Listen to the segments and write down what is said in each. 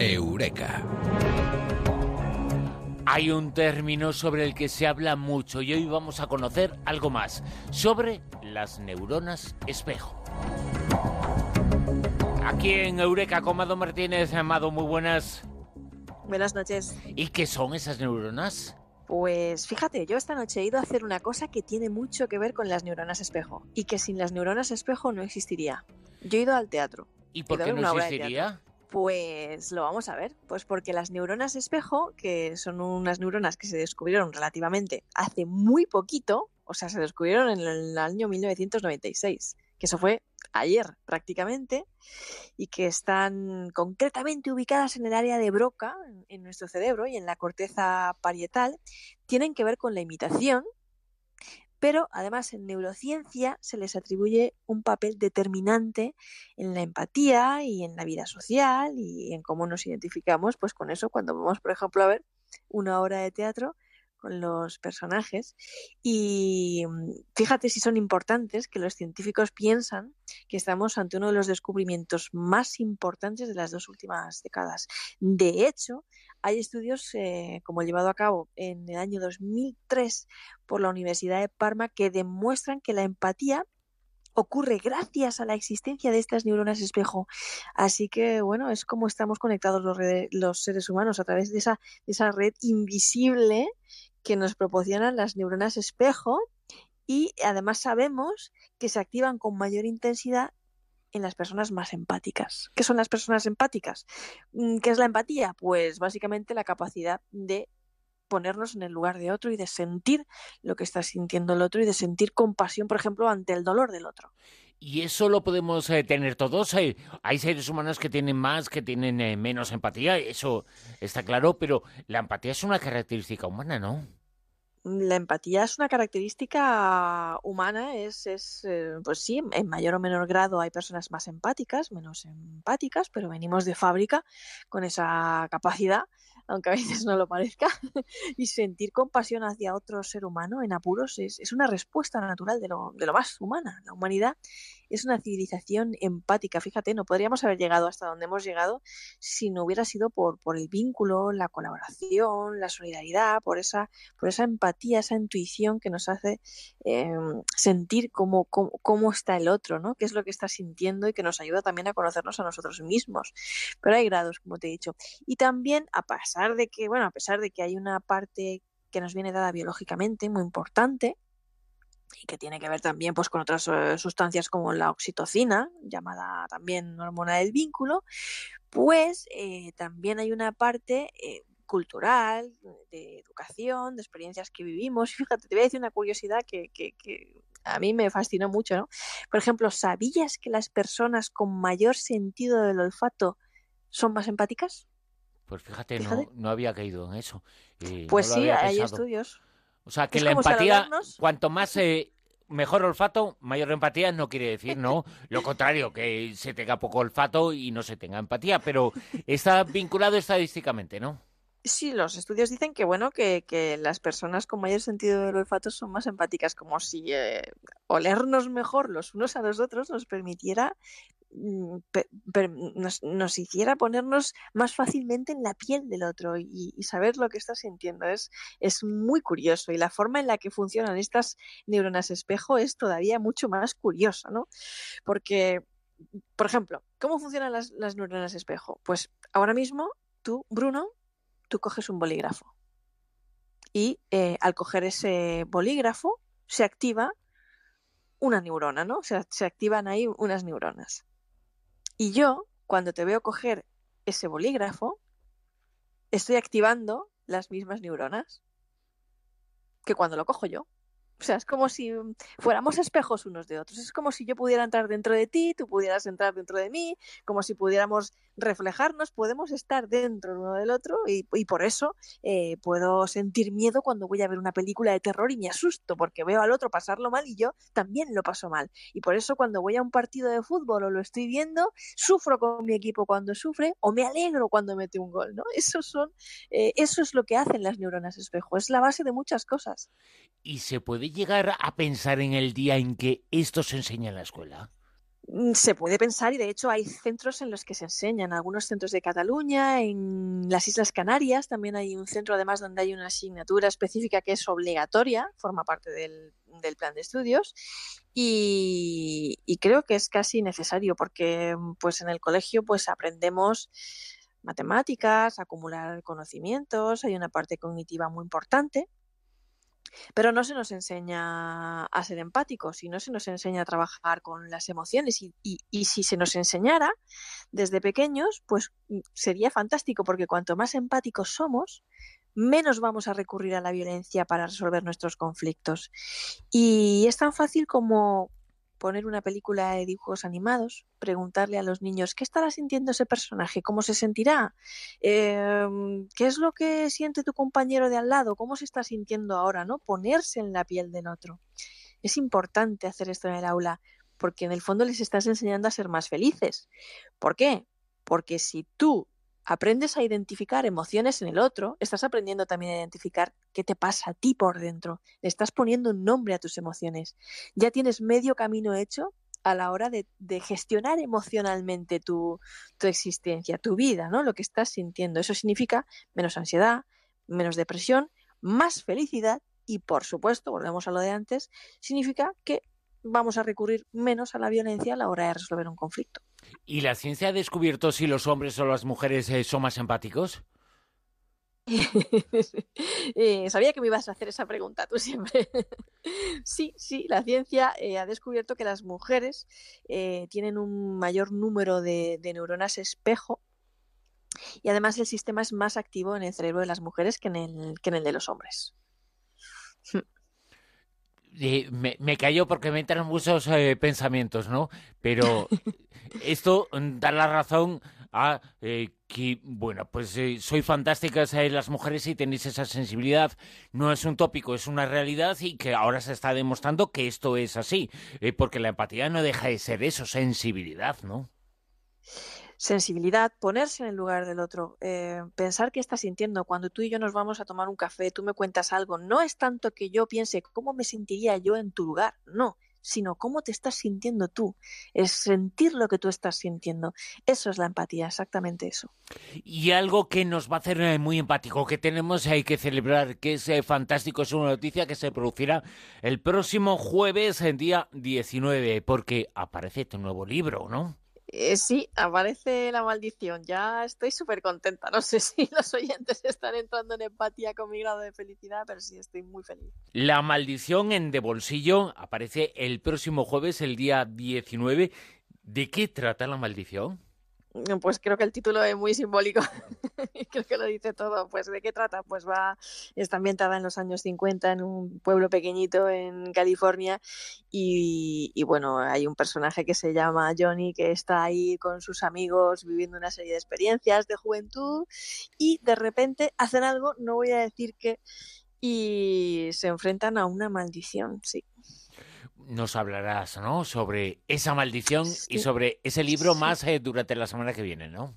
Eureka. Hay un término sobre el que se habla mucho y hoy vamos a conocer algo más sobre las neuronas espejo. Aquí en Eureka, Comado Martínez, Amado, muy buenas. Buenas noches. ¿Y qué son esas neuronas? Pues fíjate, yo esta noche he ido a hacer una cosa que tiene mucho que ver con las neuronas espejo y que sin las neuronas espejo no existiría. Yo he ido al teatro. ¿Y por qué no existiría? Pues lo vamos a ver. Pues porque las neuronas espejo, que son unas neuronas que se descubrieron relativamente hace muy poquito, o sea, se descubrieron en el año 1996, que eso fue ayer prácticamente, y que están concretamente ubicadas en el área de Broca, en nuestro cerebro y en la corteza parietal, tienen que ver con la imitación pero además en neurociencia se les atribuye un papel determinante en la empatía y en la vida social y en cómo nos identificamos pues con eso cuando vamos por ejemplo a ver una obra de teatro con los personajes. Y mm, fíjate si son importantes que los científicos piensan que estamos ante uno de los descubrimientos más importantes de las dos últimas décadas. De hecho, hay estudios eh, como llevado a cabo en el año 2003 por la Universidad de Parma que demuestran que la empatía ocurre gracias a la existencia de estas neuronas espejo. Así que, bueno, es como estamos conectados los, seres humanos a través de esa red invisible que nos proporcionan las neuronas espejo y además sabemos que se activan con mayor intensidad en las personas más empáticas. ¿Qué son las personas empáticas? Mm, ¿Qué es la empatía? Pues básicamente la capacidad de ponernos en el lugar de otro y de sentir lo que está sintiendo el otro y de sentir compasión, por ejemplo, ante el dolor del otro. ¿Y eso lo podemos eh, tener todos? hay seres humanos que tienen más, que tienen eh, menos empatía, eso está claro, pero la empatía es una característica humana, ¿no? La empatía es una característica humana, es, es eh, pues sí, en mayor o menor grado hay personas más empáticas, menos empáticas, pero venimos de fábrica con esa capacidad aunque a veces no lo parezca, y sentir compasión hacia otro ser humano en apuros es, es una respuesta natural de lo, de lo, más humana. La humanidad es una civilización empática. Fíjate, no podríamos haber llegado hasta donde hemos llegado si no hubiera sido por, el vínculo, la colaboración, la solidaridad, por esa, por esa empatía, esa intuición que nos hace eh, sentir cómo, cómo, cómo, está el otro, ¿no? qué es lo que está sintiendo y que nos ayuda también a conocernos a nosotros mismos. Pero hay grados, como te he dicho. Y también, a pesar de que, bueno, a pesar de que hay una parte que nos viene dada biológicamente muy importante, y que tiene que ver también pues con otras eh, sustancias como la oxitocina, llamada también hormona del vínculo, pues eh, también hay una parte eh, cultural, de educación, de experiencias que vivimos. Fíjate, te voy a decir una curiosidad que, que, que a mí me fascinó mucho, ¿no? Por ejemplo, ¿sabías que las personas con mayor sentido del olfato son más empáticas? Pues fíjate, No, no, había caído en eso. pues sí, hay estudios. O sea, que la empatía, cuanto más eh, mejor olfato, mayor empatía no quiere decir, ¿no? Lo contrario, que se tenga poco olfato y no se tenga empatía, pero está vinculado estadísticamente, ¿no? Sí, los estudios dicen que bueno que, que, las personas con mayor sentido del olfato son más empáticas, como si eh, olernos mejor los unos a los otros nos permitiera nos, nos, hiciera ponernos más fácilmente en la piel del otro y, saber lo que está sintiendo. Es, es muy curioso y la forma en la que funcionan estas neuronas espejo es todavía mucho más curiosa, ¿no? Porque, por ejemplo, ¿cómo funcionan las, neuronas espejo? Pues ahora mismo tú, Bruno, tú coges un bolígrafo y eh, al coger ese bolígrafo se activa una neurona, ¿no? Se activan ahí unas neuronas. Y yo, cuando te veo coger ese bolígrafo, estoy activando las mismas neuronas que cuando lo cojo yo. O sea, es como si fuéramos espejos unos de otros. Es como si yo pudiera entrar dentro de ti, tú pudieras entrar dentro de mí, como si pudiéramos reflejarnos, podemos estar dentro uno del otro y, por eso eh, puedo sentir miedo cuando voy a ver una película de terror y me asusto porque veo al otro pasarlo mal y yo también lo paso mal. Y por eso cuando voy a un partido de fútbol o lo estoy viendo, sufro con mi equipo cuando sufre o me alegro cuando mete un gol, ¿no? Eso son, eh, eso es lo que hacen las neuronas espejo, es la base de muchas cosas. ¿Y se puede llegar a pensar en el día en que esto se enseña en la escuela? Mm, se puede pensar y de hecho hay centros en los que se enseñan, algunos centros de Cataluña, en las Islas Canarias también hay un centro además donde hay una asignatura específica que es obligatoria, forma parte del, plan de estudios y, creo que es casi necesario porque pues en el colegio pues aprendemos matemáticas, acumular conocimientos, hay una parte cognitiva muy importante pero no se nos enseña a ser empáticos y no se nos enseña a trabajar con las emociones. Y, y, si se nos enseñara desde pequeños, pues mm, sería fantástico, porque cuanto más empáticos somos, menos vamos a recurrir a la violencia para resolver nuestros conflictos. Y es tan fácil como poner una película de dibujos animados, preguntarle a los niños qué estará sintiendo ese personaje, cómo se sentirá, em, qué es lo que siente tu compañero de al lado, cómo se está sintiendo ahora, ¿no? Ponerse en la piel del otro. Es importante hacer esto en el aula porque en el fondo les estás enseñando a ser más felices. ¿Por qué? Porque si tú aprendes a identificar emociones en el otro, estás aprendiendo también a identificar qué te pasa a ti por dentro. Estás poniendo un nombre a tus emociones. Ya tienes medio camino hecho a la hora de, gestionar emocionalmente tu, tu, existencia, tu vida, ¿no? Lo que estás sintiendo. Eso significa menos ansiedad, menos depresión, más felicidad y, por supuesto, volvemos a lo de antes, significa que vamos a recurrir menos a la violencia a la hora de resolver un conflicto. ¿Y la ciencia ha descubierto si los hombres o las mujeres eh, son más empáticos? Eh, sabía que me ibas a hacer esa pregunta tú siempre. sí, sí, la ciencia eh, ha descubierto que las mujeres tienen un mayor número de, neuronas espejo y además el sistema es más activo en el cerebro de las mujeres que en el, que en el de los hombres. Me, me callo porque me entran muchos eh, pensamientos, ¿no? Pero esto da la razón a eh, que, bueno, pues eh, soy fantásticas las mujeres y tenéis esa sensibilidad. No es un tópico, es una realidad y que ahora se está demostrando que esto es así. porque la empatía no deja de ser eso, sensibilidad, ¿no? Sensibilidad, ponerse en el lugar del otro, eh, pensar qué está sintiendo. Cuando tú y yo nos vamos a tomar un café, tú me cuentas algo, no es tanto que yo piense cómo me sentiría yo en tu lugar, no, sino cómo te estás sintiendo tú, es sentir lo que tú estás sintiendo. Eso es la empatía, exactamente eso. Y algo que nos va a hacer eh, muy empático, que tenemos hay que celebrar, que es eh, fantástico, es una noticia que se producirá el próximo jueves, el día 19, porque aparece tu nuevo libro, ¿no? Eh, sí, aparece la maldición. Ya estoy súper contenta. No sé si los oyentes están entrando en empatía con mi grado de felicidad, pero sí estoy muy feliz. La maldición en De Bolsillo aparece el próximo jueves, el día 19. ¿De qué trata la maldición? Pues creo que el título es muy simbólico. creo que lo dice todo. Pues ¿de qué trata? Pues va, está ambientada en los años 50 en un pueblo pequeñito en California y, bueno, hay un personaje que se llama Johnny que está ahí con sus amigos viviendo una serie de experiencias de juventud y de repente hacen algo, no voy a decir qué, y se enfrentan a una maldición, sí nos hablarás, ¿no? Sobre esa maldición y sobre ese libro más eh, durante la semana que viene, ¿no?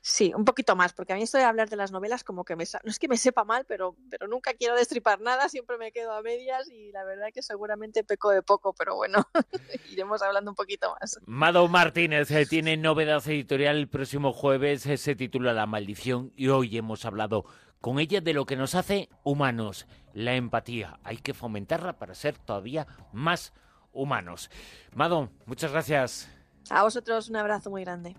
Sí, un poquito más, porque a mí esto de hablar de las novelas como que me... No es que me sepa mal, pero, pero nunca quiero destripar nada, siempre me quedo a medias y la verdad que seguramente peco de poco, pero bueno, iremos hablando un poquito más. Mado Martínez eh, tiene novedad editorial el próximo jueves, eh, se titula La maldición y hoy hemos hablado con ella de lo que nos hace humanos, la empatía. Hay que fomentarla para ser todavía más humanos. Mado, muchas gracias. A vosotros un abrazo muy grande.